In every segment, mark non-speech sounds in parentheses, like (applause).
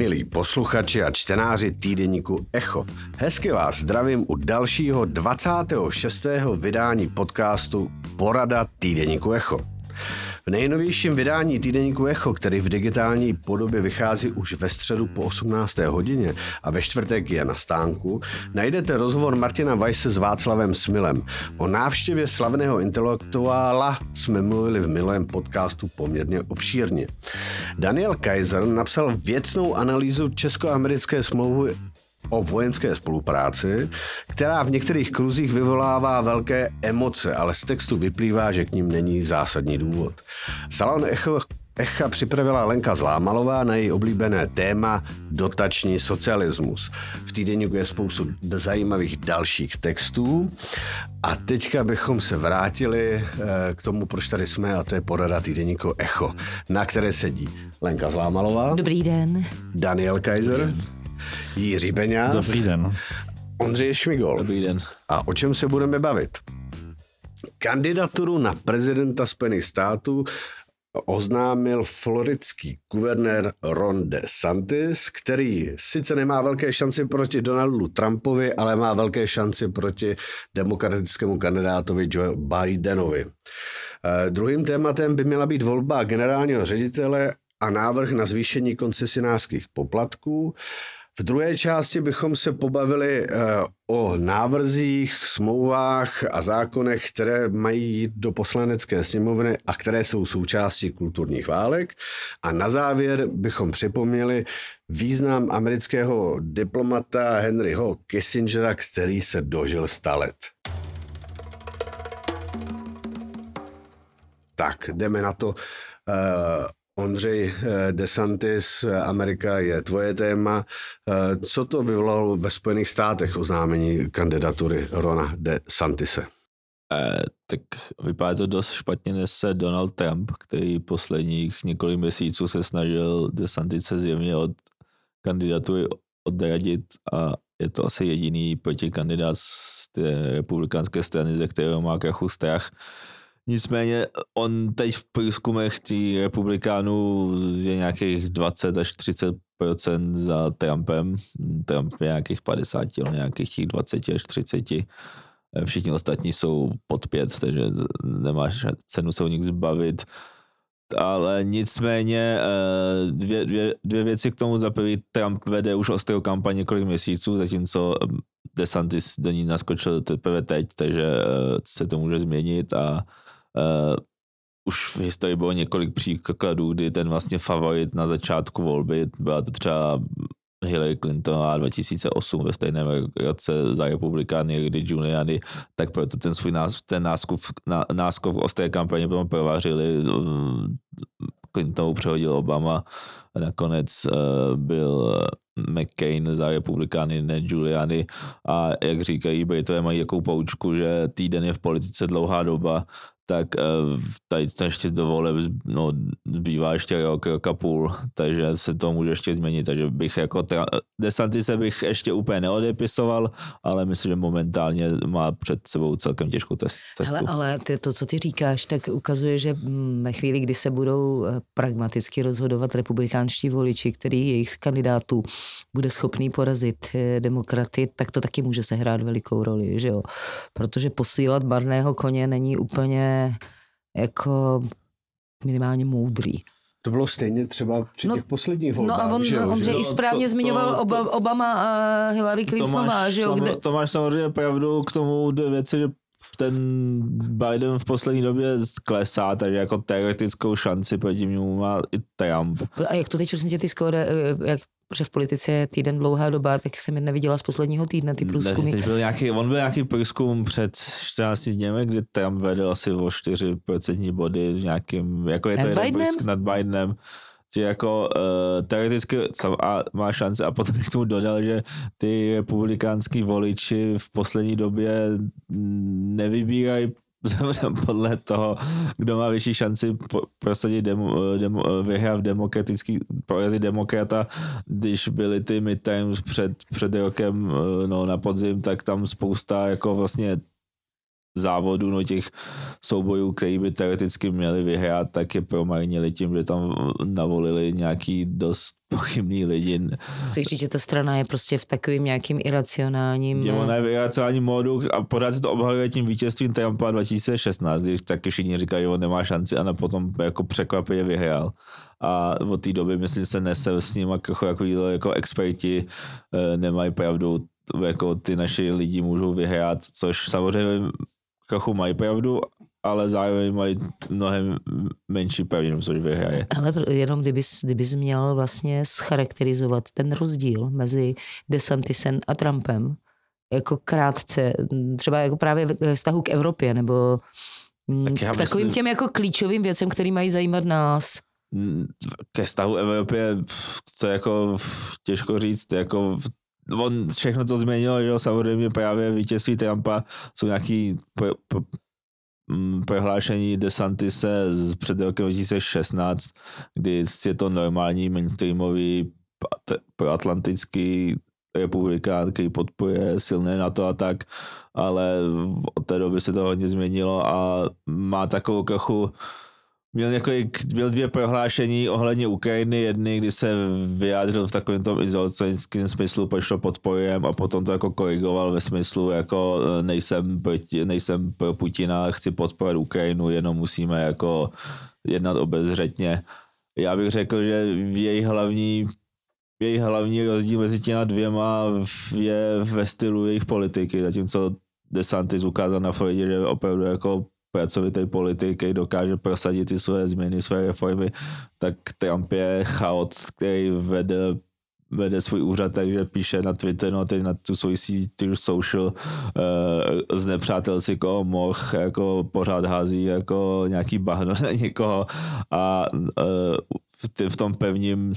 milí posluchači a čtenáři týdeníku Echo. Hezky vás zdravím u dalšího 26. vydání podcastu Porada týdeníku Echo. Nejnovějším vydání týdeníku Echo, který v digitální podobě vychází už ve středu po 18. hodině a ve čtvrtek je na stánku, najdete rozhovor Martina Weisse s Václavem Smilem. O návštěvě slavného intelektuála jsme mluvili v milém podcastu poměrně obšírně. Daniel Kaiser napsal věcnou analýzu česko-americké smlouvy o vojenské spolupráci, která v některých kruzích vyvolává velké emoce, ale z textu vyplývá, že k ním není zásadní důvod. Salon Echo Echa připravila Lenka Zlámalová na její oblíbené téma dotační socialismus. V týdenníku je spoustu zajímavých dalších textů a teďka bychom se vrátili eh, k tomu, proč tady jsme a to je porada týdenníku Echo, na které sedí Lenka Zlámalová. Dobrý den. Daniel Kaiser. Dobrý den. Jiří Beňáz. Dobrý den. Ondřej Šmigol. Dobrý den. A o čem se budeme bavit? Kandidaturu na prezidenta Spojených států oznámil floridský guvernér Ron DeSantis, který sice nemá velké šance proti Donaldu Trumpovi, ale má velké šance proti demokratickému kandidátovi Joe Bidenovi. Eh, druhým tématem by měla být volba generálního ředitele a návrh na zvýšení koncesionářských poplatků. V druhé části bychom se pobavili eh, o návrzích, smlouvách a zákonech, které mají jít do poslanecké sněmovny a které jsou součástí kulturních válek. A na závěr bychom připomněli význam amerického diplomata Henryho Kissingera, který se dožil 100 let. Tak, jdeme na to. Eh, Ondřej eh, DeSantis, eh, Amerika je tvoje téma. Eh, co to vyvolalo ve Spojených státech oznámení kandidatury Rona DeSantise? Eh, tak vypadá to dost špatně nese Donald Trump, který posledních několik měsíců se snažil DeSantise zjevně od kandidatury odradit a je to asi jediný protikandidát z té republikánské strany, ze kterého má krachu strach. Nicméně on teď v průzkumech tý republikánů je nějakých 20 až 30% za Trumpem. Trump je nějakých 50, on nějakých těch 20 až 30. Všichni ostatní jsou pod 5, takže nemáš cenu se o nich zbavit. Ale nicméně eh, dvě, dvě, dvě věci k tomu. Za prvý, Trump vede už ostrou kampaň několik měsíců, zatímco DeSantis do ní naskočil teprve teď, takže eh, se to může změnit a Uh, už v historii bylo několik příkladů, kdy ten vlastně favorit na začátku volby, byla to třeba Hillary Clintonová 2008 ve stejném roce za republikány, kdy Giuliani, tak proto ten svůj nás, ten náskok, ná, náskok ostré kampaně potom provařili. Clintonovou přehodil Obama a nakonec uh, byl McCain za republikány, ne Giuliani a jak říkají Britové mají jakou poučku, že týden je v politice dlouhá doba, tak eh, tady to ještě dovoleb no, zbývá ještě rok, rok a půl, (laughs) takže se to může ještě změnit, takže bych jako tra- se bych ještě úplně neodepisoval, ale myslím, že momentálně má před sebou celkem těžkou cestu. Hele, ale ty, to, co ty říkáš, tak ukazuje, že ve chvíli, kdy se budou eh, pragmaticky rozhodovat republikánští voliči, který jejich kandidátů bude schopný porazit eh, demokraty, tak to taky může sehrát velikou roli, že jo? Protože posílat barného koně není úplně jako minimálně moudrý. To bylo stejně třeba při no, těch posledních volbách. No a on, že on že i správně to, zmiňoval to, to, Obama a Hillary Clintonová, že jo? Kde... To máš samozřejmě pravdu k tomu dvě věci, že ten Biden v poslední době klesá, takže jako teoretickou šanci proti němu má i Trump. A jak to teď prostě ty skóre, jak protože v politice je týden dlouhá doba, tak jsem je neviděla z posledního týdne ty průzkumy. Ne, byl nějaký, on byl nějaký průzkum před 14 dněmi, kdy Trump vedl asi o 4% body nějakým, jako je to jeden průzkum nad Bidenem že jako uh, teoreticky a má šance a potom bych tomu dodal, že ty republikánský voliči v poslední době nevybírají podle toho, kdo má větší šanci prosadit demo, demo, vyhrát demokratický, porazit demokrata, když byly ty midterms před, před rokem no, na podzim, tak tam spousta jako vlastně závodů, no těch soubojů, který by teoreticky měli vyhrát, tak je promarnili tím, že tam navolili nějaký dost pochybný lidi. Chceš říct, že ta strana je prostě v takovým nějakým iracionálním... Je ona je v iracionálním módu a pořád se to obhajuje tím vítězstvím Trumpa 2016, když taky všichni říkají, že on nemá šanci a na potom jako překvapivě vyhrál. A od té doby myslím, se nese s ním jako, jako, jako experti e, nemají pravdu, jako ty naši lidi můžou vyhrát, což samozřejmě trochu mají pravdu, ale zároveň mají mnohem menší pravděpodobnost, že vyhraje. Ale jenom kdybys, kdybys měl vlastně scharakterizovat ten rozdíl mezi DeSantisem a Trumpem, jako krátce, třeba jako právě ve vztahu k Evropě, nebo mm, tak k takovým myslím, těm jako klíčovým věcem, který mají zajímat nás. Ke vztahu Evropě, to je jako těžko říct, jako on všechno to změnilo, že samozřejmě právě vítězství Trumpa jsou nějaký pro, pro, mm, prohlášení DeSantise z před rokem 2016, kdy je to normální mainstreamový proatlantický republikán, který podporuje silné NATO a tak, ale od té doby se to hodně změnilo a má takovou trochu Měl, několik, měl dvě prohlášení ohledně Ukrajiny, jedny, kdy se vyjádřil v takovém tom izolacionickém smyslu, pošlo podporujem a potom to jako korigoval ve smyslu, jako e, nejsem, proti, nejsem pro Putina, chci podporovat Ukrajinu, jenom musíme jako jednat obezřetně. Já bych řekl, že její hlavní její hlavní rozdíl mezi těma dvěma je ve stylu jejich politiky, zatímco DeSantis ukázal na Floridě, že opravdu jako pracovitý politik, který dokáže prosadit ty své změny, své reformy, tak Trump je chaot, který vede vede svůj úřad, takže píše na Twitter, no teď na tu svoji síť social uh, z nepřátel si koho mohl, jako pořád hází jako nějaký bahno na někoho a uh, v, v tom pevním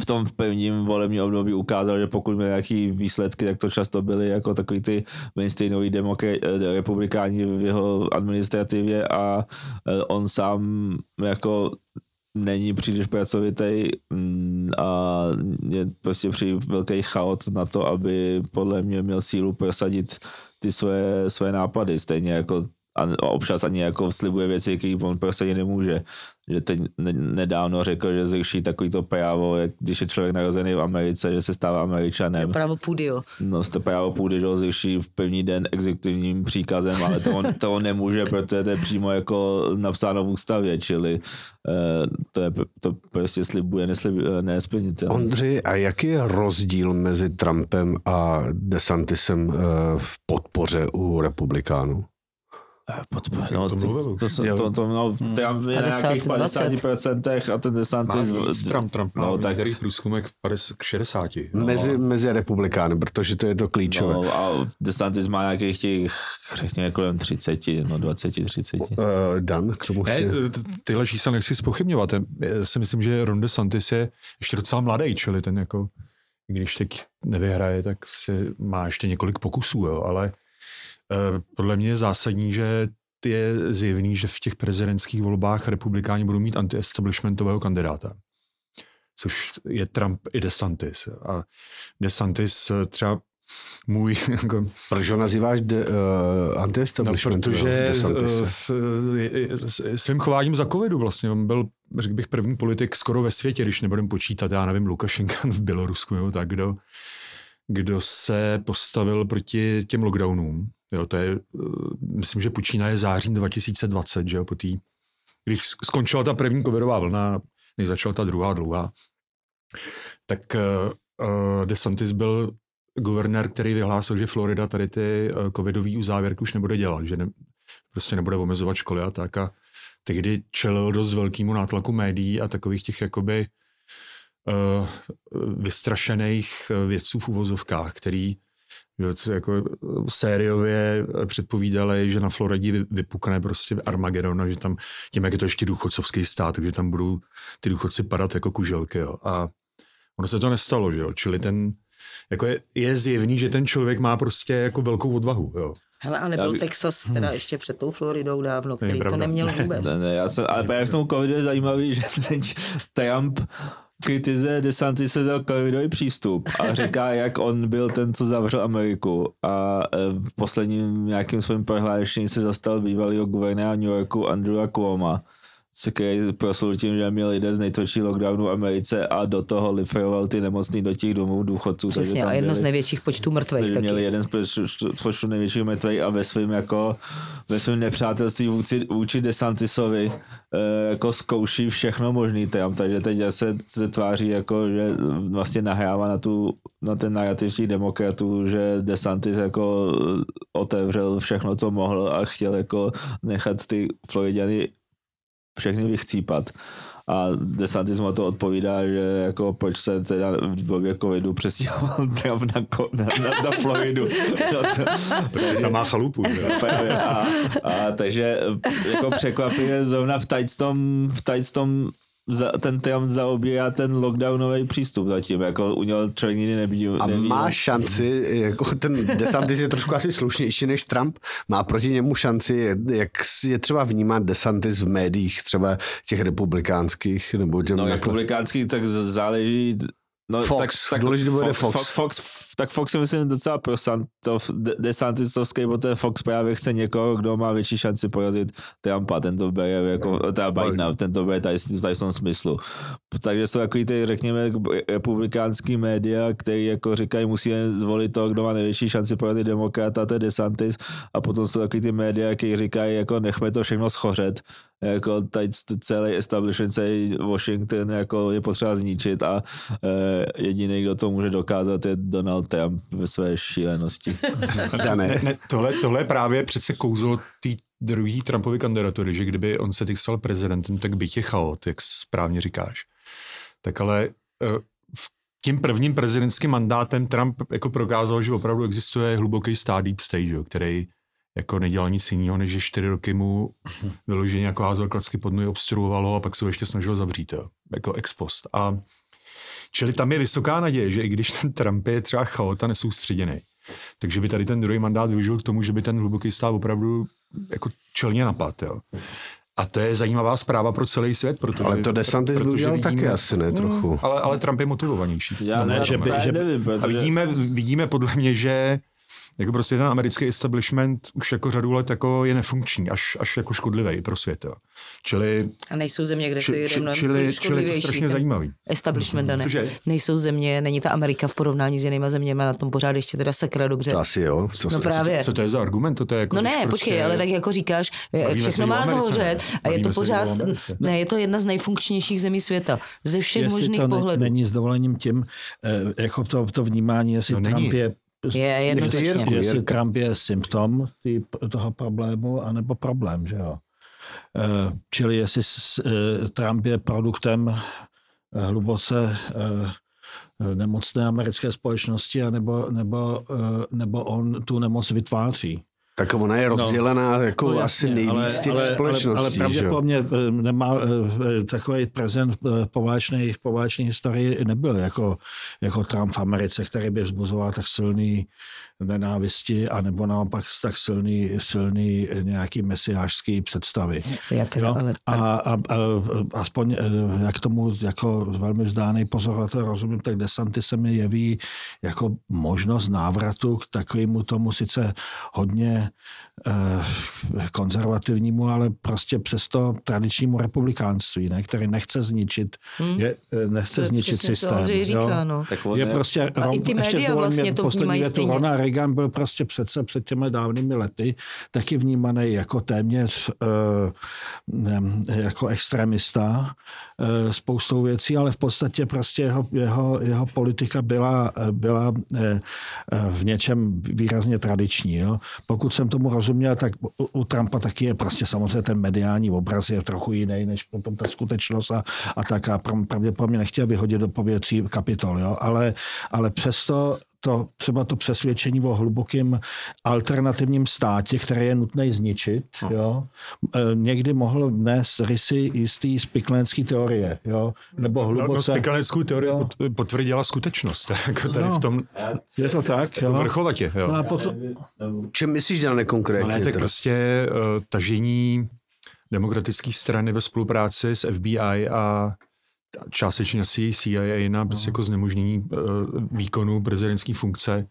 v tom prvním volebním období ukázal, že pokud měl nějaký výsledky, tak to často byly jako takový ty mainstreamový demokra- eh, republikáni v jeho administrativě a eh, on sám jako není příliš pracovitý mm, a je prostě při velký chaos na to, aby podle mě měl sílu prosadit ty své, své nápady, stejně jako a občas ani jako slibuje věci, které on prostě nemůže. Že teď nedávno řekl, že zruší takový to právo, jak když je člověk narozený v Americe, že se stává američanem. Právo půdy, jo. No, to právo půdy, že ho zruší v první den exekutivním příkazem, ale to on, to on nemůže, protože to je přímo jako napsáno v ústavě, čili uh, to, je, to prostě slibuje eh, nesplnitelné. Ondři, a jaký je rozdíl mezi Trumpem a DeSantisem uh, v podpoře u republikánů? No, to, to, to, to, to, no, tam je na nějakých 50% a ten DeSantis... Trump, Trump no, tak... některých průzkumech 50 k 60. No. Mezi, mezi republikány, protože to je to klíčové. No, a DeSantis má nějakých těch, řekněme, kolem 30, no 20, 30. Uh, Dan, k tomu chci... Ne, tyhle čísla nechci spochybňovat. Já si myslím, že Ron DeSantis je ještě docela mladý, čili ten jako, když teď nevyhraje, tak si má ještě několik pokusů, jo, ale podle mě je zásadní, že je zjevný, že v těch prezidentských volbách republikáni budou mít anti-establishmentového kandidáta, což je Trump i DeSantis. A DeSantis eh, třeba můj... Jako, (laughs) Proč ho nazýváš de, uh, anti No, protože s, s, svým chováním za covidu vlastně. On byl, řekl bych, první politik skoro ve světě, když nebudem počítat, já nevím, Lukašenka (laughs) v Bělorusku, jo, tak kdo, kdo se postavil proti těm lockdownům Jo, to je, eh, myslím, že počínaje zářím 2020, že jo, po tý, když skončila ta první covidová vlna, než začala ta druhá dlouhá, tak uh, DeSantis byl guvernér, který vyhlásil, že Florida tady ty covidový uzávěrky už nebude dělat, že ne, prostě nebude omezovat školy a tak. A tehdy čelil dost velkému nátlaku médií a takových těch jakoby uh, vystrašených vědců v uvozovkách, který jako sériově předpovídali, že na Floridě vypukne prostě Armagedon a že tam, tím jak je to ještě důchodcovský stát, takže tam budou ty důchodci padat jako kuželky. Jo. A ono se to nestalo, že jo. Čili ten, jako je, je zjevný, že ten člověk má prostě jako velkou odvahu, jo. Hele, a nebyl by... Texas teda hmm. ještě před tou Floridou dávno, který to neměl vůbec. Ne, ne, já jsem, ale právě v tom covidu je zajímavý, že ten Trump kritizuje DeSantise za covidový přístup a říká, jak on byl ten, co zavřel Ameriku a e, v posledním nějakým svým prohlášení se zastal bývalého guvernéra New Yorku Andrewa Cuoma který proslul tím, že měl jeden z nejtvrdších lockdownů v Americe a do toho liferoval ty nemocný do těch domů důchodců. Přesně, a jedno z největších počtů mrtvých taky. Měli jeden z počtů největších mrtvých a ve svém jako, ve svém nepřátelství vůči, vůči DeSantisovi e, jako zkouší všechno možný tam, takže teď se, se tváří jako, že vlastně nahrává na, tu, na ten narrativ těch demokratů, že DeSantis jako otevřel všechno, co mohl a chtěl jako nechat ty Floridiany všechny vychcípat. A DeSantis mu to odpovídá, že jako proč se teda v době covidu přesíhal (laughs) Trump na, na, na, na Floridu. (laughs) Protože tam má chalupu. (laughs) a, a, takže jako překvapivě zrovna v tom, v tom za, ten Trump zaobírá ten lockdownový přístup zatím, jako u něho člověk nikdy nevidí. A má šanci, jako ten DeSantis je trošku asi slušnější než Trump, má proti němu šanci, jak je třeba vnímat DeSantis v médiích, třeba těch republikánských, nebo těm No, republikánských, tak záleží, No, Fox, tak, tak důležité bude Fox. Fox, Fox. Tak Fox je myslím docela pro Santov, DeSantisovský, protože Fox právě chce někoho, kdo má větší šanci porazit Trumpa, ten to bere jako, teda Bidena, ten to bere tady, tady v tom smyslu. Takže jsou takový ty, řekněme, republikánský média, který jako říkají, musíme zvolit to, kdo má největší šanci porazit demokrata, to je DeSantis, a potom jsou takový ty média, který říkají, jako nechme to všechno schořet, jako tady celý establishment, celý Washington jako je potřeba zničit a e, jediný, kdo to může dokázat, je Donald Trump ve své šílenosti. (laughs) ne, ne, tohle, tohle je právě přece kouzlo té druhé Trumpovy kandidatury, že kdyby on se teď stal prezidentem, tak by je chaot, jak správně říkáš. Tak ale e, tím prvním prezidentským mandátem Trump jako prokázal, že opravdu existuje hluboký stát deep stage, který jako nedělal nic jiného, než že čtyři roky mu vyloženě jako házel klacky pod nohy, obstruovalo a pak se ho ještě snažil zavřít, jo, jako ex post. A čili tam je vysoká naděje, že i když ten Trump je třeba chaota nesoustředěný, takže by tady ten druhý mandát využil k tomu, že by ten hluboký stát opravdu jako čelně napad. Jo. A to je zajímavá zpráva pro celý svět. Protože, ale to DeSantis byl vidíme, taky asi ne trochu. Hmm, ale, ale Trump je motivovanější. Já ne, že by, že, nevím, protože... A vidíme, vidíme podle mě, že jako prostě ten americký establishment už jako řadu let jako je nefunkční, až, až jako škodlivý pro svět. Jo. Čili, a nejsou země, kde to je mnohem čili, čili to strašně zajímavý. Establishment, ne. Cože? Nejsou země, není ta Amerika v porovnání s jinýma zeměmi na tom pořád ještě teda sakra dobře. To asi jo. To no právě. Co, co, to je za argument? To je jako, no ne, prostě, počkej, ale tak jako říkáš, všechno má zahořet a je to pořád, ne, je to jedna z nejfunkčnějších zemí světa. Ze všech jestli možných to pohledů. není s dovolením tím, eh, jako to, to vnímání, jestli no, Trump je je jednoznačně. Jestli Trump je symptom tý, toho problému, anebo problém, že jo. Uh, čili jestli uh, Trump je produktem uh, hluboce nemocné americké společnosti, anebo, nebo, nebo on tu nemoc vytváří. Tak ona je no. rozdělená no, jako no, jasně, asi nejvíc ale, těch ale, společností. Ale, ale pravděpodobně že? nemá takový prezent poválečné, poválečné historii nebyl jako, jako Trump v Americe, který by vzbuzoval tak silný nenávisti, anebo naopak tak silný, silný nějaký mesiářský představy. teda, ale... a, a, a, aspoň eh, jak tomu jako velmi vzdáný pozorovatel rozumím, tak Desanty se mi jeví jako možnost návratu k takovému tomu sice hodně eh, konzervativnímu, ale prostě přesto tradičnímu republikánství, ne, který nechce zničit, hmm. je, eh, nechce zničit systém. To, říká, no. je prostě, a i ty média vlastně to vnímají stejně. Reagan byl prostě přece před těmi dávnými lety taky vnímaný jako téměř uh, jako extremista uh, spoustou věcí, ale v podstatě prostě jeho, jeho, jeho politika byla, byla uh, v něčem výrazně tradiční. Jo. Pokud jsem tomu rozuměl, tak u, u Trumpa taky je prostě samozřejmě ten mediální obraz je trochu jiný než potom ta skutečnost a, a tak a pravděpodobně nechtěl vyhodit do povětří kapitol, jo. Ale, ale přesto to, třeba to přesvědčení o hlubokém alternativním státě, které je nutné zničit, no. jo, e, někdy mohl nést rysy jistý spiklenský teorie, jo, nebo hluboce... No, no teorie jo. potvrdila skutečnost, (laughs) jako tady no, v tom... Je to tak, jo. Vrchovatě, jo. No a potom... Čem myslíš, Dane, konkrétně? Ale tak prostě uh, tažení demokratické strany ve spolupráci s FBI a částečně asi CIA na prostě jako znemožnění uh, výkonu prezidentské funkce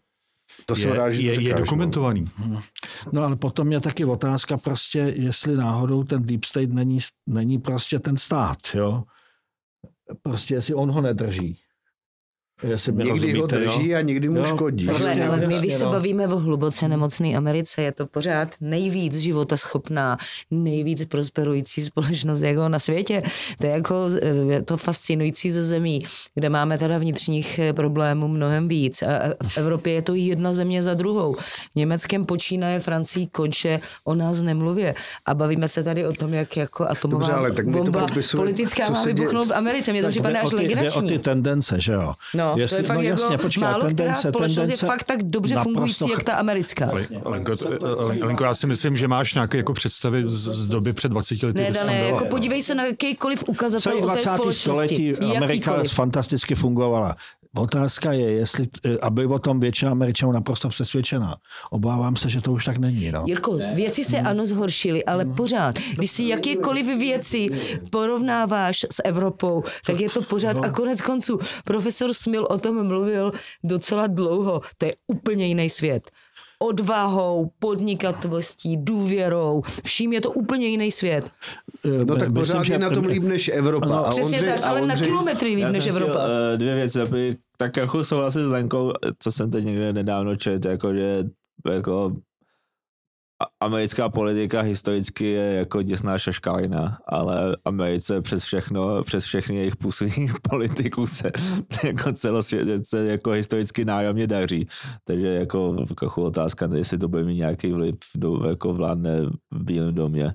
to je, rád, je, říkáš, je no. dokumentovaný. No. no ale potom je taky otázka prostě, jestli náhodou ten deep state není, není prostě ten stát, jo? Prostě jestli on ho nedrží. Jestli někdy ho drží jo? a někdy mu jo, škodí. Ale, ale my, když se no. bavíme o hluboce nemocné Americe, je to pořád nejvíc života schopná, nejvíc prosperující společnost jako na světě. To je jako je to fascinující ze zemí, kde máme teda vnitřních eh, problémů mnohem víc. A v Evropě je to jedna země za druhou. Německém počínaje, Francii konče, o nás nemluvě. A bavíme se tady o tom, jak jako atomová Dobře, ale tak bomba to politická má vybuchnout v Americe. Mě to připadá až legrační. Jde o ty tendence, že jo? No. No, jestli, to je fakt no, jako jasně, počkej, málo tendence, která společnost tendence, je fakt tak dobře fungující, jak ta americká. Lenko, Lenko, já si myslím, že máš nějaké jako představy z, z doby před 20 lety. Ne, ne, jako podívej se na jakýkoliv ukazatel o té společnosti. století Amerika fantasticky fungovala. Otázka je, jestli, eh, aby o tom většina Američanů naprosto přesvědčená. Obávám se, že to už tak není. No. Jirko, věci se hmm. ano zhoršily, ale hmm. pořád, když si jakékoliv věci porovnáváš s Evropou, tak je to pořád. No. A konec konců, profesor Smil o tom mluvil docela dlouho. To je úplně jiný svět odvahou, podnikatelností, důvěrou. Vším je to úplně jiný svět. No tak Myslím, pořád je na tom líp než Evropa. No, a přesně Ondřej, tak, ale Ondřej... na kilometry líp než Evropa. Chtěl, uh, dvě věci, aby tak jako souhlasit s Lenkou, co jsem teď někde nedávno četl, jako že jako americká politika historicky je jako děsná šaškálina, ale Americe přes všechno, přes všechny jejich působní (laughs) politiků se (laughs) jako celosvětě se jako historicky nájomně daří. Takže jako, jako otázka, jestli to bude mít nějaký vliv do, jako vládne v Bílém domě.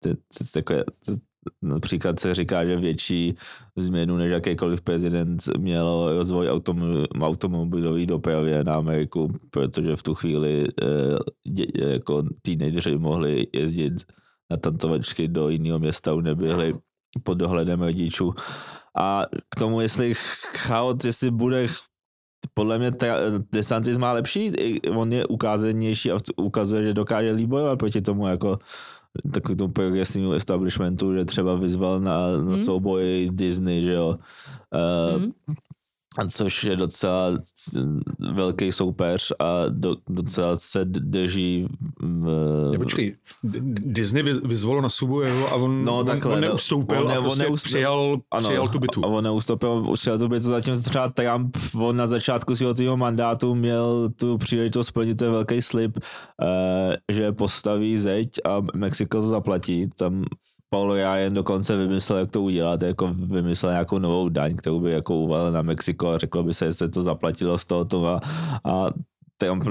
To, Například se říká, že větší změnu než jakýkoliv prezident měl rozvoj autom, automobilové dopravě na Ameriku, protože v tu chvíli eh, dě, jako teenageři mohli jezdit na tantovačky do jiného města, už nebyli pod dohledem rodičů. A k tomu, jestli chaos, jestli bude podle mě DeSantis má lepší, on je ukázanější a ukazuje, že dokáže líp bojovat proti tomu jako takový tomu progresivnímu establishmentu, že třeba vyzval na, na hmm. souboj Disney, že jo. Uh, hmm což je docela velký soupeř a do, docela se drží... V... počkej, Disney vyzvalo na Subu a on, no, takhle, on neustoupil on, ne, a prostě on neustoupil, přijal, ano, přijal tu bitu. A on neustoupil, přijal tu bitu, zatím třeba Trump on na začátku svého mandátu měl tu příležitost splnit ten velký slib, eh, že postaví zeď a Mexiko to zaplatí. Tam Paul Ryan dokonce vymyslel, jak to udělat, jako vymyslel nějakou novou daň, kterou by jako uvalil na Mexiko a řeklo by se, jestli to zaplatilo z toho a, a Trump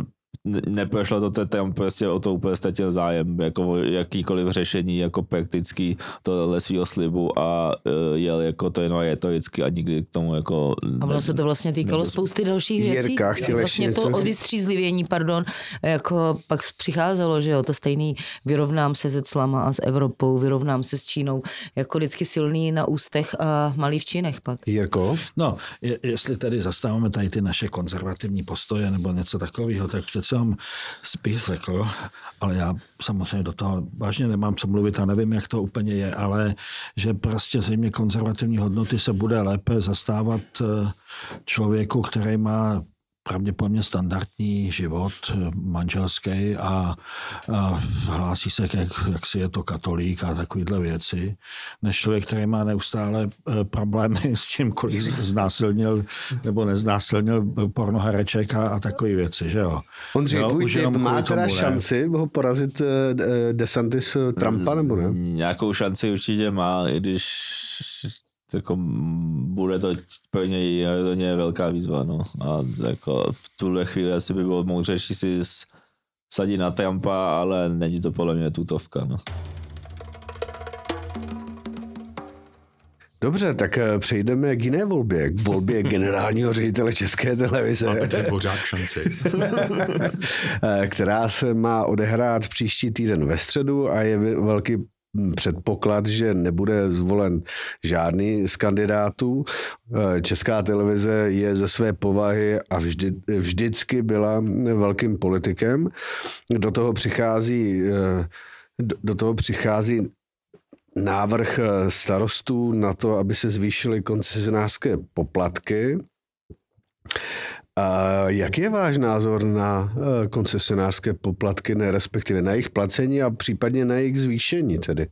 neprošlo to, tam prostě o to úplně ztratil zájem, jako jakýkoliv řešení, jako praktický tohle svého slibu a uh, jel jako to jenom retoricky a nikdy k tomu jako... A ono se to vlastně týkalo nebo... spousty dalších věcí. Jirka, vlastně to od vystřízlivění, pardon, jako pak přicházelo, že jo, to stejný vyrovnám se se clama a s Evropou, vyrovnám se s Čínou, jako vždycky silný na ústech a malý v činech pak. Jirko? No, je, jestli tady zastáváme tady ty naše konzervativní postoje nebo něco takového, tak přece jsem spíš řekl, ale já samozřejmě do toho vážně nemám co mluvit a nevím, jak to úplně je, ale že prostě zřejmě konzervativní hodnoty se bude lépe zastávat eh, člověku, který má pravděpodobně standardní život eh, manželský a, a hlásí se, jak, jak si je to katolík a takovýhle věci, než člověk, který má neustále eh, problémy s tím, kolik znásilnil nebo neznásilnil pornohereček a, a takové věci, že jo. Ondřej, jo, tvůj typ má teda tomu, šanci ho porazit uh, DeSantis Trumpa, nebo ne? Nějakou šanci určitě má, i když jako bude to pro něj ně velká výzva, no. A jako v tuhle chvíli asi by bylo moudřejší si sadit na Trumpa, ale není to podle mě tutovka, no. Dobře, tak eh, přejdeme k jiné volbě, k volbě (laughs) generálního ředitele České televize. Máme ten pořád šanci. (laughs) Eh, která se má odehrát příští týden ve středu a je velký předpoklad, že nebude zvolen žádný z kandidátů. Eh, Česká televize je ze své povahy a vždy, vždycky byla velkým politikem. Do toho přichází, eh, do toho přichází návrh eh, starostů na to, aby se zvýšily koncesionářské poplatky. A jaký je váš názor na eh, koncesionářské poplatky, ne, respektive na jejich placení a případně na jejich zvýšení tedy?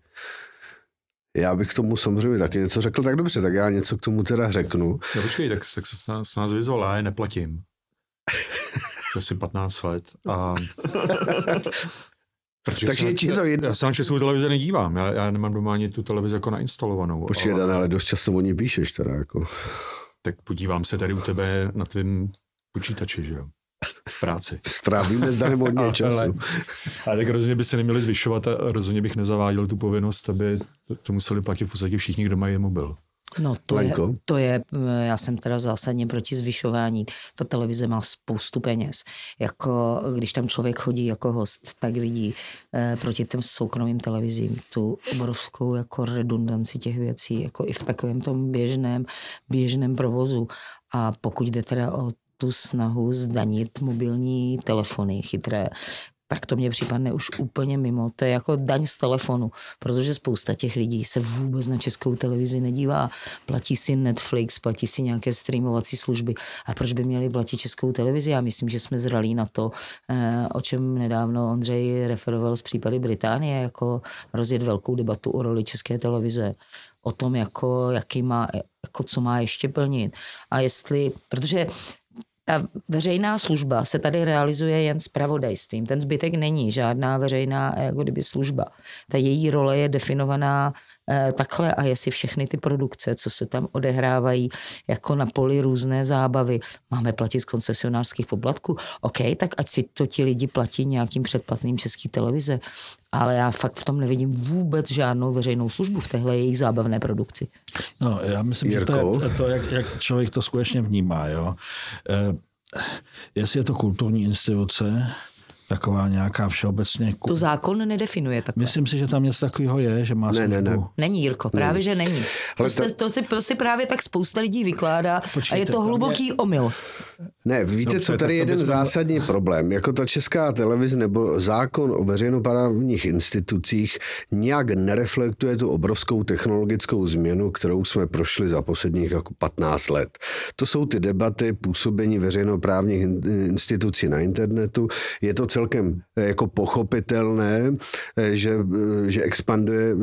Já bych k tomu samozřejmě taky něco řekl, tak dobře, tak já něco k tomu teda řeknu. No počkej, tak, tak se nás, nás vyzval, já je neplatím. Asi 15 let. A... (laughs) Protože Takže se, to já, já se na českou televizi nedívám, já, já nemám doma ani tu televizi jako nainstalovanou. Počkej, ale, ale dost často o ní píšeš teda jako. Tak podívám se tady u tebe na tvém počítači, že jo? V práci. (laughs) Strávíme zde hodně času. Ale, ale tak rozhodně by se neměli zvyšovat a rozhodně bych nezaváděl tu povinnost, aby to museli platit v podstatě všichni, kdo mají mobil. No to je, to je, já jsem teda zásadně proti zvyšování. Ta televize má spoustu peněz. Jako, když tam člověk chodí jako host, tak vidí eh, proti těm soukromým televizím tu obrovskou jako redundanci těch věcí, jako i v takovém tom běžném, běžném provozu. A pokud jde teda o tu snahu zdanit mobilní telefony chytré, tak to mě připadne už úplně mimo. To je jako daň z telefonu, protože spousta těch lidí se vůbec na českou televizi nedívá. Platí si Netflix, platí si nějaké streamovací služby. A proč by měli platit českou televizi? Já myslím, že jsme zralí na to, eh, o čem nedávno Ondřej referoval z případy Británie, jako rozjet velkou debatu o roli české televize o tom, jako, jaký má, jako co má ještě plnit. A jestli, protože ta veřejná služba se tady realizuje jen s pravodajstvím. Ten zbytek není žádná veřejná jako kdyby služba. Ta její role je definovaná takhle a jestli všechny ty produkce, co se tam odehrávají jako na poli různé zábavy, máme platit z koncesionářských poplatků, OK, tak ať si to ti lidi platí nějakým předplatným český televize, ale já fakt v tom nevidím vůbec žádnou veřejnou službu v téhle jejich zábavné produkci. No, já myslím, Jirko? že to je to, jak, jak člověk to skutečně vnímá. Jo? Eh, jestli je to kulturní instituce, taková nějaká všeobecně... To zákon nedefinuje takhle. Myslím si, že tam něco takového je, že má ne, ne, ne. Není, Jirko, právě, ne. že není. To, to, to, si, to si právě tak spousta lidí vykládá Počkejte, a je to hluboký je... omyl. Ne, víte, no, co tady je jeden zásadní problém. Jako ta česká televize nebo zákon o veřejnoprávních institucích nijak nereflektuje tu obrovskou technologickou změnu, kterou jsme prošli za posledních jako 15 let. To jsou ty debaty působení veřejnoprávních institucí na internetu. Je to celkem eh, jako pochopitelné, eh, že, eh, že expanduje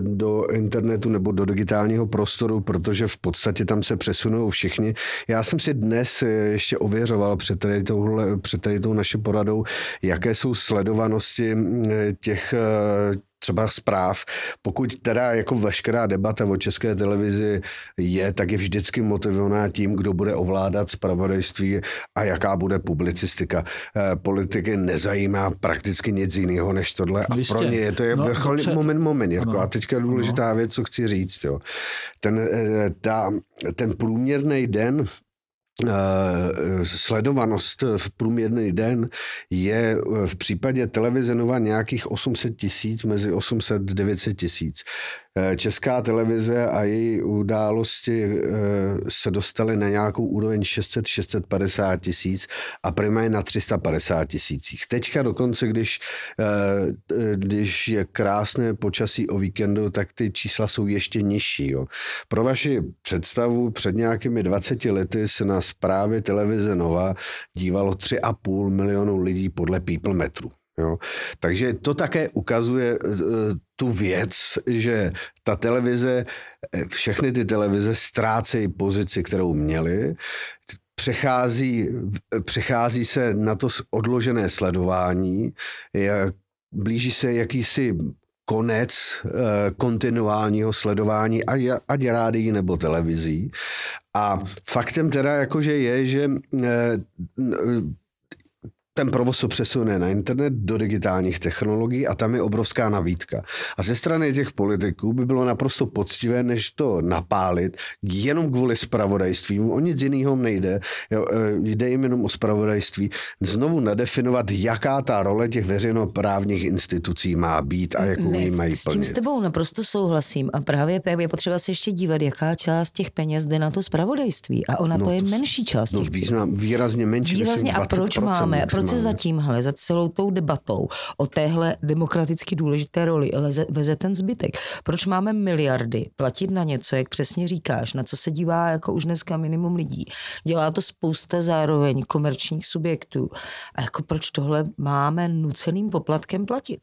do internetu nebo do digitálního prostoru, protože v podstatě tam se přesunou všichni. Já jsem si dnes ještě ověřoval před tady, touhle, před tady tou naší poradou, jaké jsou sledovanosti těch třeba zpráv. Pokud teda jako veškerá debata o české televizi je, tak je vždycky motivovaná tím, kdo bude ovládat zpravodajství a jaká bude publicistika. Eh, politiky nezajímá prakticky nic jiného než tohle a pro ně je to je no, vrcholný dobře. moment, moment. Jako. A teďka je důležitá no. věc, co chci říct. Jo. Ten, eh, ta, ten průměrný den sledovanost v průměrný den je v případě televize Nova nějakých 800 tisíc, mezi 800 900 tisíc. Eh, Česká televize a její události eh, se dostaly na nějakou úroveň 600-650 tisíc a Prima je na 350 tisících. Teďka dokonce, když, eh, když je krásné počasí o víkendu, tak ty čísla jsou ještě nižší. Jo. Pro vaši představu, před nějakými 20 lety se na zprávě televize Nova dívalo 3,5 milionu lidí podle People Metru. Jo. Takže to také ukazuje uh, tu věc, že ta televize, eh, všechny ty televize ztrácejí pozici, kterou měly, přechází, přechází se na to odložené sledování, blíží se jakýsi konec uh, kontinuálního sledování, ať, rádií nebo televizí. A faktem teda jakože je, že uh, ten provoz se přesune na internet do digitálních technologií a tam je obrovská nabídka. A ze strany těch politiků by bylo naprosto poctivé, než to napálit jenom kvůli spravodajství. O nic jiného nejde. Jo, e, jde jim jenom o spravodajství. Znovu nadefinovat, jaká ta role těch veřejnoprávních institucí má být a jakou ji mají S tím s tebou naprosto souhlasím. A právě je potřeba se ještě dívat, jaká část těch peněz jde na to spravodajství. A ona no, to je menší část no, těch význam, výrazně menší. Výrazně a proč máme, proč proč se za tímhle, za celou tou debatou o téhle demokraticky důležité roli leze, veze ten zbytek? Proč máme miliardy platit na něco, jak přesně říkáš, na co se dívá jako už dneska minimum lidí? Dělá to spousta zároveň komerčních subjektů. A jako proč tohle máme nuceným poplatkem platit?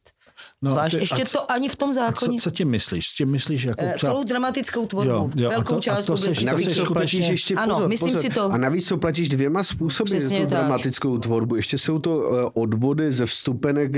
No, Zvlášť, ty, ještě co, to ani v tom zákoně. A co, co tím myslíš? Tím myslíš jako e, celou dramatickou tvorbu, jo, jo, velkou a to, část a to seš, Navíc to platíš ještě ano, pozor, myslím pozor. si to. A navíc to platíš dvěma způsoby Přesně tu dramatickou tvorbu. Ještě jsou to uh, odvody ze vstupenek.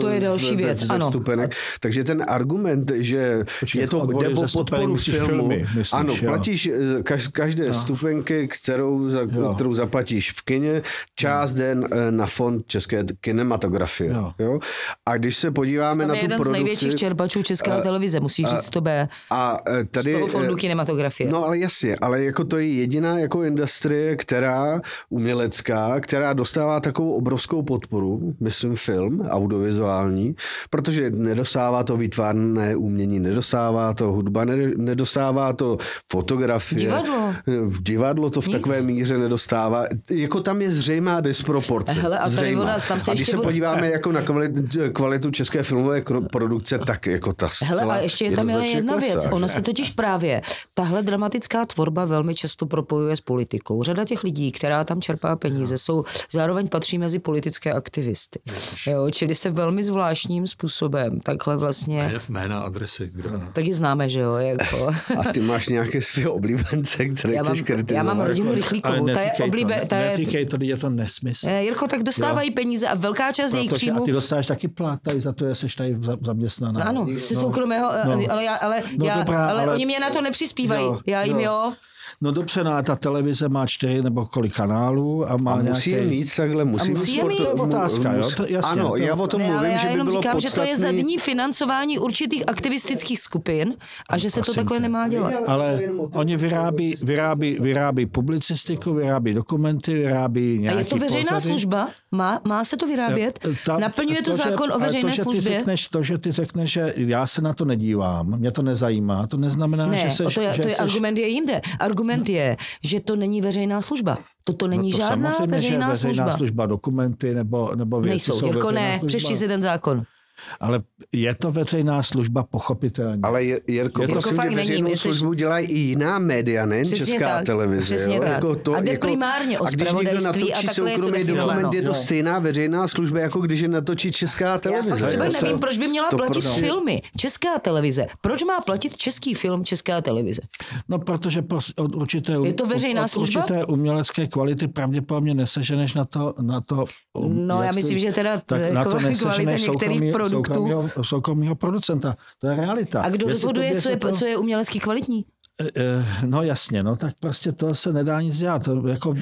To je další věc, ze ano. Vstupenek. Takže ten argument, že Počkej, je to nebo podporu filmu, filmy, myslíš, ano, jo. platíš eh, každé jo. stupenky, kterou, za, kterou zaplatíš v kině, část den na fond české kinematografie. Jo. Jo? A když se podíváme na tu produkci největších čerpačů České uh, televize, musíš uh, říct to B. A uh, tady, z toho fondu kinematografie. No ale jasně, ale jako to je jediná jako industrie, která umělecká, která dostává takovou obrovskou podporu, myslím film, audiovizuální, protože nedostává to výtvarné umění, nedostává to hudba, nedostává to fotografie. Divadlo. Divadlo to v Nic. takové míře nedostává. Jako tam je zřejmá disproporce. Hele, a zřejmá. Nás, tam se a když se podíváme jako na kvalitu, kvalitu české filmové produkce, tak jako ta Hele, a ještě je tam je jedna klesá, věc. Ono se totiž právě, tahle dramatická tvorba velmi často propojuje s politikou. Řada těch lidí, která tam čerpá peníze, jsou zároveň patří mezi politické aktivisty. Jo, čili se velmi zvláštním způsobem takhle vlastně... Jména, adresy. Kdo? Taky známe, že jo. Jako. (laughs) A ty máš nějaké své oblíbence, které já chceš kritizovat. Já mám rodinu Rychlíkovou. Ta je oblíbe, to, ta je... Neříkej to, je to nesmysl. Eh, Jirko, tak dostávají jo. peníze a velká část jejich příjmů... A ty dostáváš taky plat tady za to, že jsi tady zaměstnaná. No, ano, jsi no. soukromého, no. ale, já, ale, no, já, dobrá, ale, ale oni mě na to nepřispívají. Jo, já jim jo. jo. No dobře, no ta televize má čtyři nebo kolik kanálů a má a musí nějaký... je mít takhle, musí, musí je mít. To je otázka, jo? To, jasně, ano, to... já o tom ne, mluvím, ale že by jenom bylo říkám, podstatný... že to je zadní financování určitých aktivistických skupin a že se to takhle tě. nemá dělat. Ale oni vyrábí, vyrábí, vyrábí publicistiku, vyrábí dokumenty, vyrábí nějaký A je to veřejná pořady. služba? Má, má se to vyrábět? Ta, Naplňuje to, to zákon o veřejné to, že službě? Řekneš, to, že ty řekneš, že já se na to nedívám, mě to nezajímá, to neznamená, ne, že seš, to je, že to je seš... argument je jinde. Argument je, že to není veřejná služba. Toto není no to žádná veřejná, veřejná služba. služba. Dokumenty nebo, nebo věci Nejsou. jsou Jirko, ne, přečti si ten zákon. Ale je to veřejná služba pochopitelně. Ale je, Jirko, je to prosím, fakt veřejnou není, službu dělají i jiná média, nejen přesně česká tak, televize. Přesně jo? tak. Jako to, a jde jako, primárně o a když někdo natočí soukromý dokument, je to stejná veřejná služba, jako když je natočí česká televize. Já fakt třeba nevím, proč by měla platit prostě... filmy. Česká televize. Proč má platit český film česká televize? No, protože od určité, je to veřejná od, služba? určité umělecké kvality pravděpodobně neseženeš na to, na to No, já myslím, že teda tak na to kvalita některých produktů soukromého producenta. To je realita. A kdo rozhoduje, co je, to... co je umělecky kvalitní? Eh, eh, no jasně, no tak prostě to se nedá nic dělat. To jako, uh...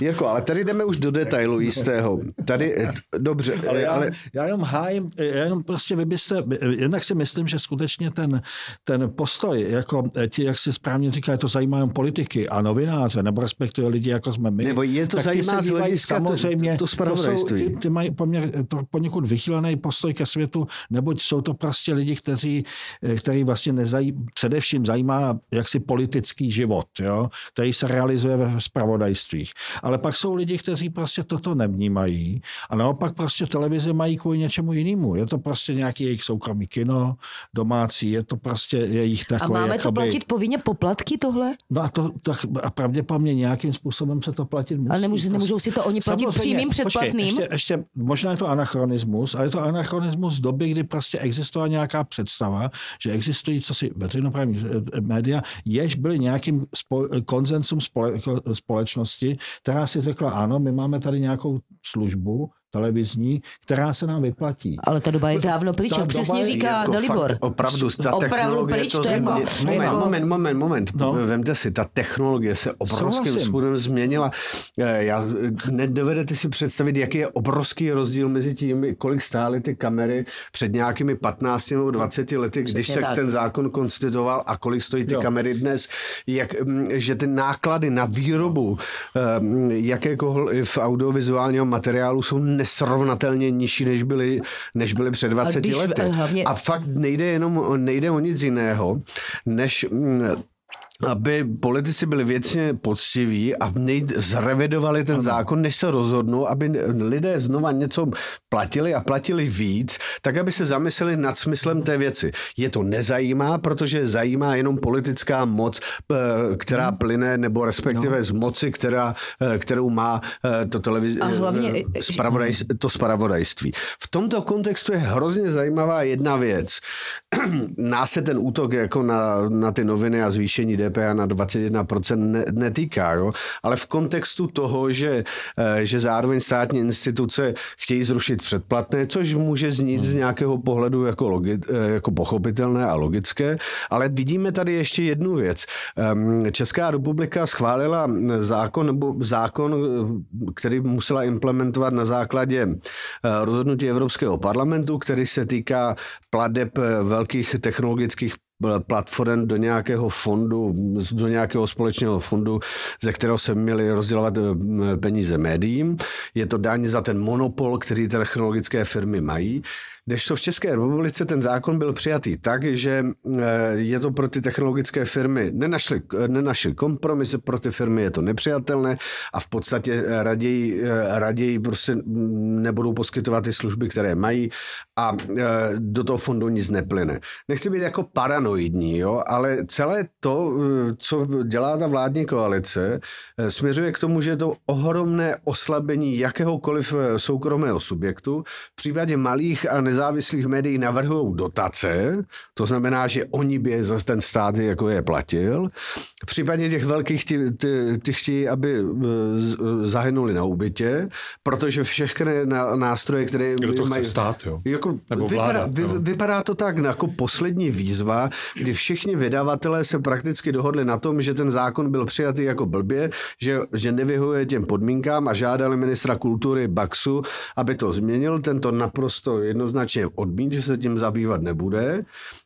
jako, ale tady jdeme už do detailu jistého. Tady, dobře. Ale já, ale... já jenom hájím, já jenom prostě vy byste, jednak si myslím, že skutečně ten, ten postoj, jako ti, jak si správně říká, to zajímá jen politiky a novináře, nebo respektive lidi, jako jsme my. Nebo je to zajímá z hlediska samozřejmě, to, to, to jsou, ty, ty mají poměr, to poněkud vychýlený postoj ke světu, neboť jsou to prostě lidi, kteří, kteří vlastně nezají, především zajímá, jak si politický život, jo, který se realizuje ve spravodajstvích. Ale pak jsou lidi, kteří prostě toto nevnímají a naopak prostě televize mají kvůli něčemu jinému. Je to prostě nějaký jejich soukromý kino, domácí, je to prostě jejich takové... A máme jakoby... to platit povinně poplatky tohle? No a to tak, a pravděpodobně nějakým způsobem se to platit musí. Ale nemůžou, nemůžou si to oni platit Samozřejmě, přímým předplatným? Počkej, ještě, ještě, možná je to anachronismus, ale je to anachronismus z doby, kdy prostě existovala nějaká představa, že existují co si veřejnoprávní eh, média, jež byly nějakým spo, konzensum spole, společnosti, která si řekla, ano, my máme tady nějakou službu, televizní, která se nám vyplatí. Ale ta doba je dávno pryč, jak přesně říká jako Dalibor. Fakt, opravdu, ta opravdu technologie pryč, to, to jako, moment, jako... moment, moment, moment, no. vemte si, ta technologie se obrovským způsobem změnila. Eh, já, nedovedete si představit, jaký je obrovský rozdíl mezi tím, kolik stály ty kamery před nějakými 15 nebo 20 lety, když Přesně se tak. ten zákon konstituoval a kolik stojí ty jo. kamery dnes, jak, mm, že ty náklady na výrobu um, jakékoliv audiovizuálního materiálu jsou nesrovnatelně nižší, než byly, než byly před 20 když, lety. Hlavně... A fakt nejde jenom nejde o nic jiného, než mm, aby politici byli věcně poctiví a zrevidovali ten ano. zákon, než se rozhodnou, aby lidé znova něco platili a platili víc, tak aby se zamysleli nad smyslem té věci. Je to nezajímá, protože zajímá jenom politická moc, eh, která hmm. plyne, nebo respektive no. z moci, která, eh, kterou má eh, to a hlavně, spravodaj, to spravodajství. V tomto kontextu je hrozně zajímavá jedna věc. (clears throat) Nás se ten útok jako na, na ty noviny a zvýšení DPH na 21% ne, netýká, jo? ale v kontextu toho, že, eh, že zároveň státní instituce chtějí zrušit předplatné, což může znít z hmm. nějakého pohledu jako, logi, eh, jako pochopitelné a logické, ale vidíme tady ještě jednu věc. Ehm, Česká republika schválila zákon, nebo zákon, eh, který musela implementovat na základě rozhodnutí Evropského parlamentu, který se týká pladeb velkých technologických platform do nějakého fondu, do nějakého společného fondu, ze kterého se měly rozdělovat eh, peníze médiím. Je to daň za ten monopol, který technologické firmy mají. Kdežto v České republice ten zákon byl přijatý tak, že eh, je to pro ty technologické firmy, nenašli, nenašli kompromisy, pro ty firmy je to nepřijatelné a v podstatě raději, eh, raději prostě nebudou poskytovat ty služby, které mají a eh, do toho fondu nic neplyne. Nechci být jako paranoidní, jo, ale celé to, co dělá ta vládní koalice, směřuje k tomu, že je to ohromné oslabení jakéhokoliv soukromého subjektu v případě malých a nezávislých médií navrhují dotace, to znamená, že oni by je za ten stát jako je platil. V případě těch velkých ty, ty, ty chtějí, aby e, zahynuli na úbytě, protože všechny nástroje, které Kdo to mají, chce stát, jo? Jako, Nebo vláda, vypadá, vy, vypadá to tak jako poslední výzva, kdy všichni vydavatelé se prakticky dohodli na tom, že ten zákon byl přijatý jako blbě, že, že nevyhuje těm podmínkám a žádali ministra kultury Baxu, aby to změnil. Tento naprosto jednoznačně jednoznačně odmít, že se tím zabývat nebude.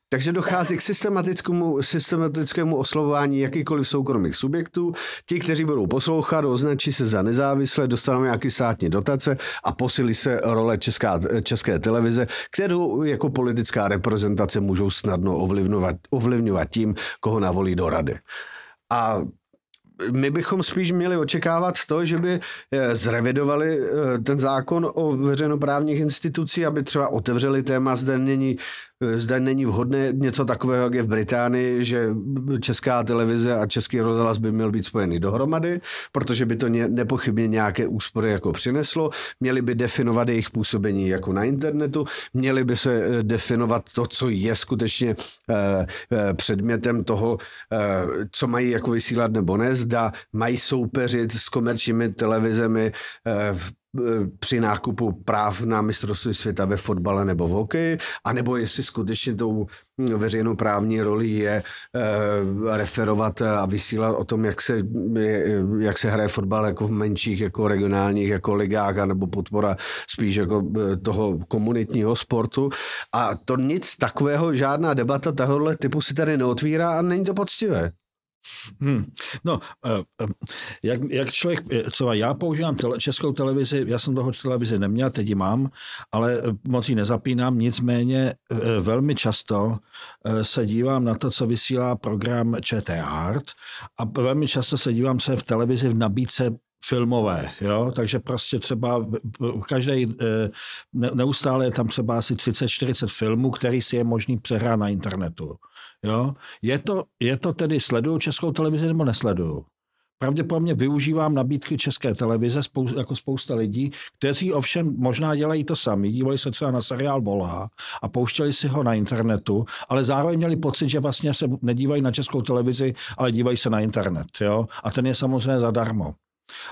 Takže dochází k systematickému, systematickému oslovování jakýkoliv soukromých subjektů. Ti, kteří budou poslouchat, označí se za nezávislé, dostanou nějaký státní dotace a posílí se role česká, české televize, kterou jako politická reprezentace můžou snadno ovlivňovat, ovlivňovat tím, koho navolí do rady. A my bychom spíš měli očekávat to, že by eh, zrevidovali eh, ten zákon o veřejnoprávních institucí, aby třeba otevřeli téma, zde zde není vhodné něco takového, jak je v Británii, že česká televize a český rozhlas by měl být spojený dohromady, protože by to nepochybně nějaké úspory jako přineslo. Měli by definovat jejich působení jako na internetu, měli by se eh, definovat to, co je skutečně eh, eh, předmětem toho, co mají jako vysílat nebo ne. Zda mají soupeřit s komerčními televizemi v při nákupu práv na mistrovství světa ve fotbale nebo v hokeji, anebo jestli skutečně tou veřejnou právní roli je e, referovat a vysílat o tom, jak se, jak se hraje fotbal jako v menších, jako regionálních, jako ligách, nebo podpora spíš jako eh, toho komunitního sportu. A to nic takového, žádná debata tohohle typu si tady neotvírá a není to poctivé. Hmm. No, eh, eh, jak, jak člověk, eh, co já používám tele, českou televizi, já jsem toho televizi neměl, teď ji mám, ale moc ji nezapínám, nicméně velmi často se dívám na to, co vysílá program ČT Art a velmi často se dívám se v televizi v nabídce filmové, jo? takže prostě třeba každý, neustále je tam třeba asi 30-40 filmů, který si je možný přehrát na internetu. Jo? Je, to, je to tedy, sleduju českou televizi nebo nesleduju? Pravděpodobně využívám nabídky české televize spou, jako spousta lidí, kteří ovšem možná dělají to sami. Dívali se třeba na seriál Volá a pouštěli si ho na internetu, ale zároveň měli pocit, že vlastně se nedívají na českou televizi, ale dívají se na internet. Jo? A ten je samozřejmě zadarmo.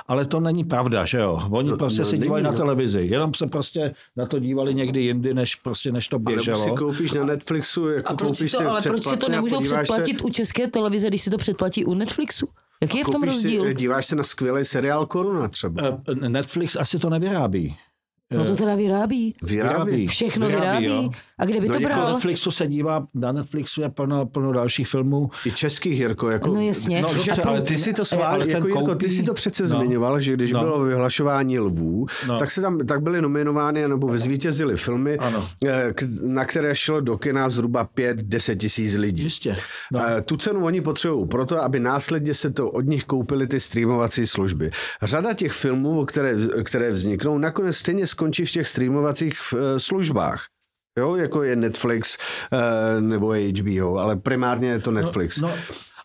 Ale to není pravda, že jo? Oni no, prostě no, se dívají na televizi, jenom se prostě na to dívali někdy jindy, než, prostě, než to běželo. Ale si koupíš na Netflixu, jako a proč si to, ale proč si to nemůžou předplatit se... u české televize, když si to předplatí u Netflixu? Jaký je v tom rozdíl? Si, díváš se na skvělý seriál Koruna třeba. Eh, Netflix asi to nevyrábí. No to teda vyrábí. Vyrábí. Všechno vyrábí. Vyrábí, jo. A kde by No to jako Na bral? Netflixu se dívá, na Netflixu je plno, plno dalších filmů. I českých, Jirko, jako... No jasně. No, dobře, a ale ty si to ale svál, jako Jirko, ty koupí- si to přece no. zmiňoval, že když No. bylo vyhlašování lvů, No. tak se tam tak byly nominovány nebo vyzvítězily filmy, Ano. eh, k- na které šlo do kina zhruba 5-10 tisíc lidí. Jistě. No. Eh, Tu cenu oni potřebují proto, aby následně se to od nich koupily ty streamovací služby. Řada těch filmů, které, které vzniknou, nakonec stejně skončí v těch streamovacích eh, službách. Jo, jako je Netflix eh, nebo HBO, ale primárně je to Netflix. No,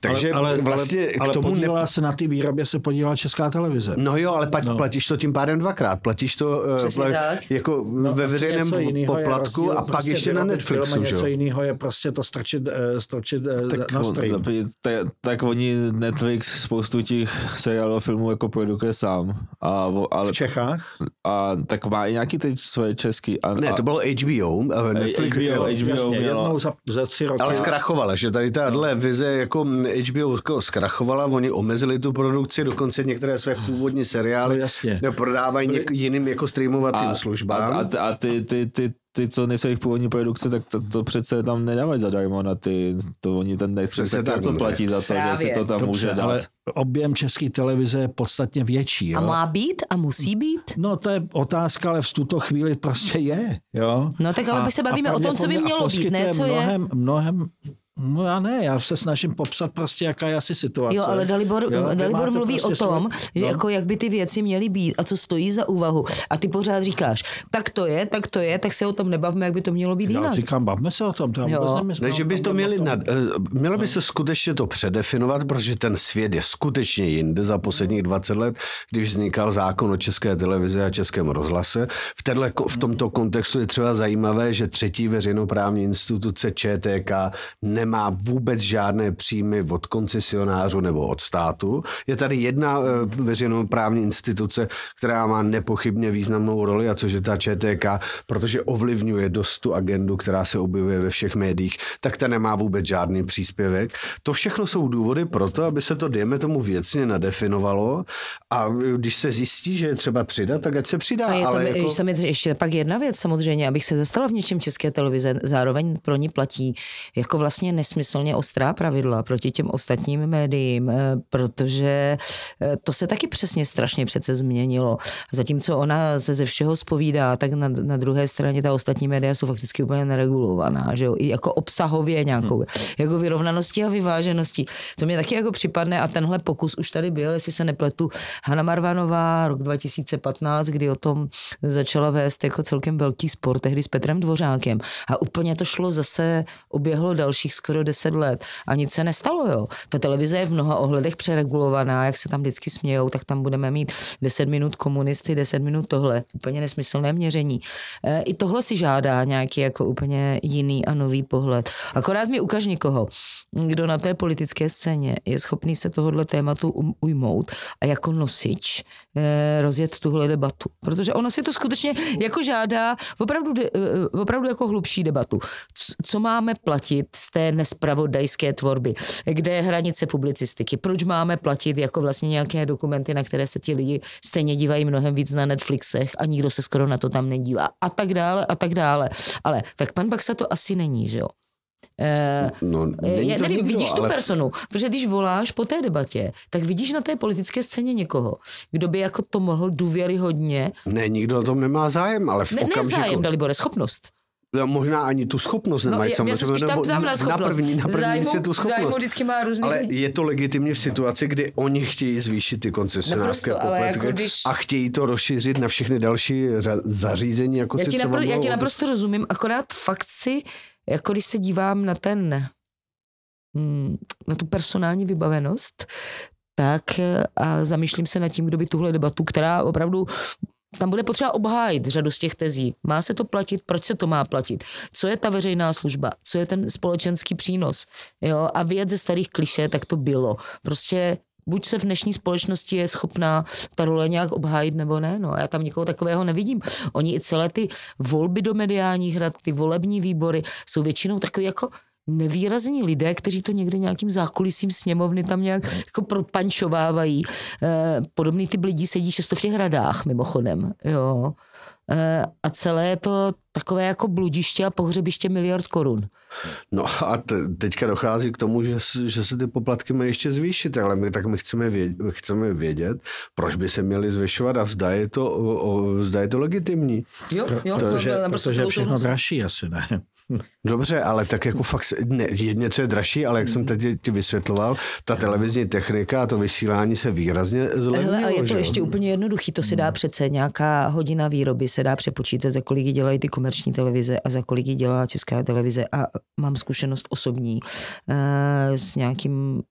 Takže vlastně k ale tomu ne- podílela se na té výrobě se podílela Česká televize. No jo, ale plat, no. Platíš to tím pádem dvakrát. Platíš to eh, Přesně tak. jako No, ve asi veřejném poplatku rozdíl a pak prostě ještě na film Netflixu. Něco jo? jiného je prostě to strčit, eh, strčit eh, Tak, na stream. tak, tak oni Netflix spoustu těch seriálů a filmů jako produkuje sám. A, ale, V Čechách? a tak má i nějaký teď svoje český. A, Ne, to bylo HBO. eh, Netflix, HBO, jo. HBO Jasně, mělo- jednou za, za tři roky. Ale zkrachovala, že tady tahle vize jako HBO jako zkrachovala, oni omezili tu produkci, dokonce některé své původní No seriály jasně. prodávají něk- jiným jako streamovacím a, službám. a, a, a ty, ty, ty, ty, co nejsou jejich původní produkce, tak to, to přece tam nedávají zadarmo na ty, to oni ten Netflix tak tak, něco Ondřej. platí za to, že Právě. si to tam může Dobře, dát. ale objem české televize je podstatně větší. Jo? A má být a musí být? No to je otázka, ale v tuto chvíli prostě je. Jo? No tak ale my se bavíme o tom, co by mělo být, ne co je. mnohem, Mnohem, no já ne, já se snažím popsat prostě, jaká je asi situace. Jo, ale Dalibor, Jo, Dalibor mluví prostě o tom, svůj- že no. jako jak by ty věci měly být a co stojí za úvahu. A ty pořád říkáš, tak to je, tak to je, tak se o tom nebavme, jak by to mělo být Já jinak. říkám, bavme se o tom. To já Jo. vůbec nemyslím, Ne, že by to měli nad, eh, mělo by se skutečně to předefinovat, protože ten svět je skutečně jinde za posledních 20 let, když vznikal zákon o české televizi a českém rozhlase. V, téhle, v tomto kontextu je třeba zajímavé, že třetí veřejnoprávní instituce ČTK nemá vůbec žádné příjmy od koncesionářů nebo od státu. Je tady jedna eh, veřejnoprávní instituce, která má nepochybně významnou roli, a což je ta ČTK, protože ovlivňuje dost tu agendu, která se objevuje ve všech médiích, tak ta nemá vůbec žádný příspěvek. To všechno jsou důvody pro to, aby se to, dejme tomu, věcně nadefinovalo a když se zjistí, že je třeba přidat, tak ať se přidá. A je tam, ale jako... jako... tam je ještě pak jedna věc samozřejmě, abych se zastala v něčem české televize, zároveň pro ní platí jako vlastně nesmyslně ostrá pravidla proti těm ostatním médiím, eh, protože eh, to se taky přesně strašně přece změnilo. Zatímco ona se ze všeho spovídá, tak na, na druhé straně ta ostatní média jsou fakticky úplně neregulovaná, že jo? I jako obsahově nějakou, jako vyrovnaností a vyvážeností. To mě taky jako připadne a tenhle pokus už tady byl, jestli se nepletu, Hanna Marvanová, rok 2015, kdy o tom začala vést jako celkem velký spor tehdy s Petrem Dvořákem. A úplně to šlo zase, oběhlo dalších skoro 10 let a nic se nestalo, jo. Ta televize je v mnoha ohledech přeregulovaná, jak se tam vždycky smějou, tak tam budeme mít 10 minut komunisty, 10 minut tohle. Úplně nesmyslné měření. E, I tohle si žádá nějaký jako úplně jiný a nový pohled. Akorát mi ukaž někoho, kdo na té politické scéně je schopný se tohohle tématu um- ujmout a jako nosič rozjet tuhle debatu. Protože ono si to skutečně jako žádá opravdu, eh, opravdu jako hlubší debatu. Co máme platit z té nespravodajské tvorby? Kde je hranice publicistiky? Proč máme platit jako vlastně nějaké dokumenty, na které se ti lidi stejně dívají mnohem víc na Netflixech a nikdo se skoro na to tam nedívá a tak dále a tak dále. Ale tak pan Baxa to asi není, že jo? Eh, No, není já nevím, nikdo, vidíš tu ale- personu, protože když voláš po té debatě, tak vidíš na té politické scéně někoho, kdo by jako to mohl důvěryhodně, Ne, nikdo o tom nemá zájem, ale v ne, ne okamžiku... zájem, Dalibore, schopnost. No, možná ani tu schopnost No, nemají se samozřejmě, nebo na na první, na první zájmu, místě tu schopnost. vždycky má různý... Ale je to legitimní v situaci, kdy oni chtějí zvýšit ty koncesionářské ale poplatky jako když- a chtějí to rozšířit na všechny další zařízení, jako já, si ti napr- já ti naprosto rozumím, akorát fakt si, jako když se dívám na ten, mm, na tu personální vybavenost, tak eh, a zamýšlím se nad tím, kdo by tuhle debatu, která opravdu tam bude potřeba obhájit řadu z těch tezí. Má se to platit, proč se to má platit? Co je ta veřejná služba? Co je ten společenský přínos? Jo? A věc ze starých kliše, tak to bylo. Prostě buď se v dnešní společnosti je schopná ta role nějak obhájit, nebo ne. No, já tam nikoho takového nevidím. Oni i celé ty volby do mediálních rad, ty volební výbory jsou většinou takový jako nevýrazní lidé, kteří to někde nějakým zákulisím sněmovny tam nějak jako propančovávají. Eh, podobný typ lidí sedí často v těch radách, mimochodem. Jo. eh, a celé to takové jako bludiště a pohřebiště miliard korun. No a te, teďka dochází k tomu, že, že se ty poplatky mají ještě zvýšit, ale my tak my chceme vědět, my chceme vědět proč by se měly zvyšovat a zda je to, o, o, zda je to legitimní. Jo, jo, protože, to, to, protože je všechno dražší asi, ne? Dobře, ale tak jako fakt, ne, jedně co je dražší, ale jak jsem teď ti vysvětloval, ta televizní technika a to vysílání se výrazně zlevnilo. Hele, a je to že ještě úplně jednoduchý, to se dá přece nějaká hodina výroby, se dá přepočítat, za kolik dělají ty komerční televize a za kolik ji dělá česká televize a mám zkušenost osobní eh, s nějakým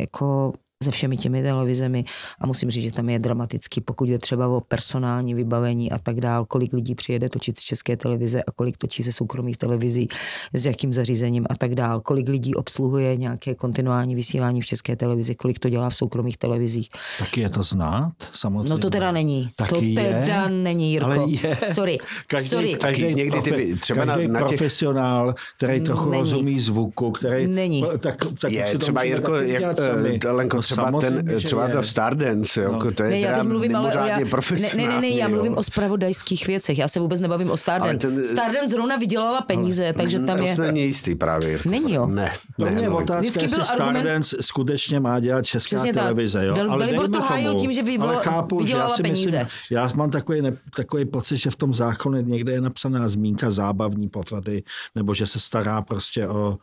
jako se všemi těmi televizemi a musím říct, že tam je dramatický, pokud je třeba o personální vybavení a tak dál, kolik lidí přijede točit z české televize a kolik točí ze soukromých televizí, s jakým zařízením a tak dál, kolik lidí obsluhuje nějaké kontinuální vysílání v české televizi, kolik to dělá v soukromých televizích. Taky je to znát, samozřejmě. No to teda není. Taky to je. teda není, Jirko. Ale je. Sorry. (laughs) Každý, Sorry. každý, Někdy ty profe, třeba na- každý na těch- profesionál, který trochu Není. rozumí zvuku, který... Není. Tak, tak Je třeba Jirko, jak, eh. Lenko, třeba, ten, samozřejmě, že třeba ta Stardance, jo, No. to je Ne, já teď mluvím, ale mimořádně já, ne, profesionální. ne, ne, ne, já mluvím jo. o spravodajských věcech. Já se vůbec nebavím o Stardance. Ale ten- Stardance zrovna vydělala peníze, takže tam to je... se není jistý právě. Není, jo? Ne. To ne, mě je otázka, Vždycky jestli argument- Stardance skutečně má dělat česká Přesně televize. Jo? Dal- Ale Dalibor to hájil tím, že vyvolala- Ale chápu, že já vydělala si peníze. Myslím, já mám takový, ne, takový pocit, že v tom zákoně někde je napsaná zmínka zábavní pořady, nebo že se stará prostě o...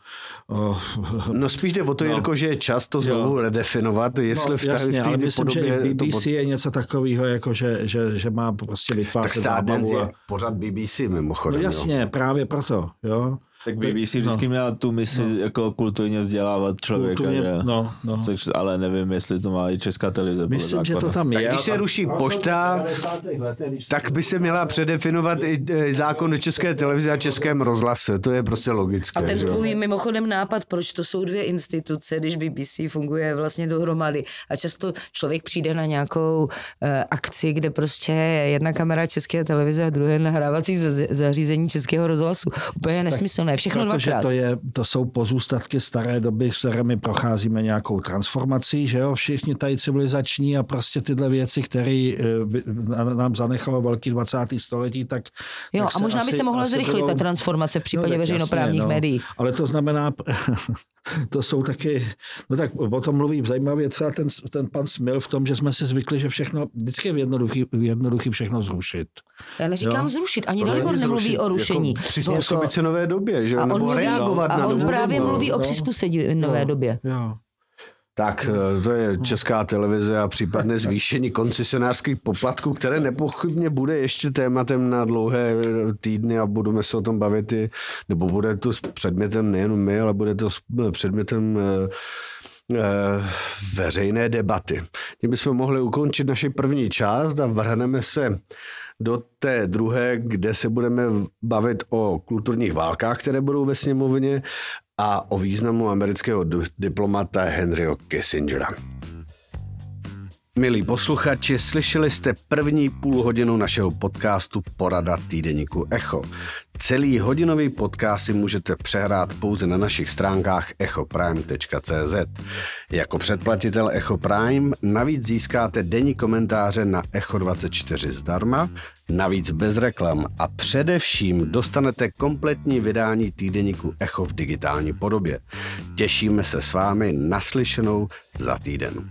o No spíš jde o to, No. Jirko, že je čas to znovu redefinovat, jestli no, v té jasně, v ale myslím, že podobě... i to BBC pod- je něco takového, jako že, že, že má prostě tak vytvářet zábavu. je A... pořád BBC No mimochodem. jo. jasně, právě proto, jo. Tak BBC vždycky měla tu misi jako kulturně vzdělávat člověka, Kulturně, že? no, no. Což, ale nevím, jestli to má i česká televize. Myslím, že to tam Tak je. když se ruší pošta, tak by se měla předefinovat i e, zákon o české televizi a českém rozhlase. To je prostě logické. A ten že tvůj mimochodem nápad, proč to jsou dvě instituce, když BBC funguje vlastně dohromady a často člověk přijde na nějakou eh, akci, kde prostě je jedna kamera české televize a druhé nahrávací za- zařízení českého rozhlasu. Úplně nesmyslné, všechno Protože dvakrát. to, je, to jsou pozůstatky staré doby, s kterými procházíme nějakou transformací, že jo, všichni tady civilizační a prostě tyhle věci, které nám zanechalo velký 20. století, tak Jo, tak a možná by asi- se mohla zrychlit ta budou- transformace v případě tak veřejnoprávních jasně, no. médií. Ale to znamená, (laughs) to jsou taky, no tak o tom mluví zajímavě třeba ten, ten pan Smil v tom, že jsme si zvykli, že všechno, vždycky je v jednoduchý, v jednoduchý všechno zrušit. Já neříkám Jo. zrušit, ani Dalibor nemluví zrušit, o rušení. Jako přizpůsobit se nové době, že? a on, Nebo mluví, reagovat a na on novou právě dobu. mluví o no. přizpůsobení nové Jo. době. Jo. Tak eh, to je česká televize a případné zvýšení koncesionářských poplatků, které nepochybně bude ještě tématem na dlouhé eh, týdny a budeme se o tom bavit i, nebo bude to s předmětem nejen my, ale bude to s předmětem eh, eh, veřejné debaty. Tím bychom mohli ukončit naši první část a vrhneme se do té druhé, kde se budeme bavit o kulturních válkách, které budou ve sněmovně a o významu amerického di- diplomata Henryho Kissingera. Milí posluchači, slyšeli jste první půl hodinu našeho podcastu Porada týdeníku Echo. Celý hodinový podcast si můžete přehrát pouze na našich stránkách echoprime.cz. Jako předplatitel Echo Prime navíc získáte denní komentáře na Echo 24 zdarma, navíc bez reklam a především dostanete kompletní vydání týdeníku Echo v digitální podobě. Těšíme se s vámi naslyšenou za týden.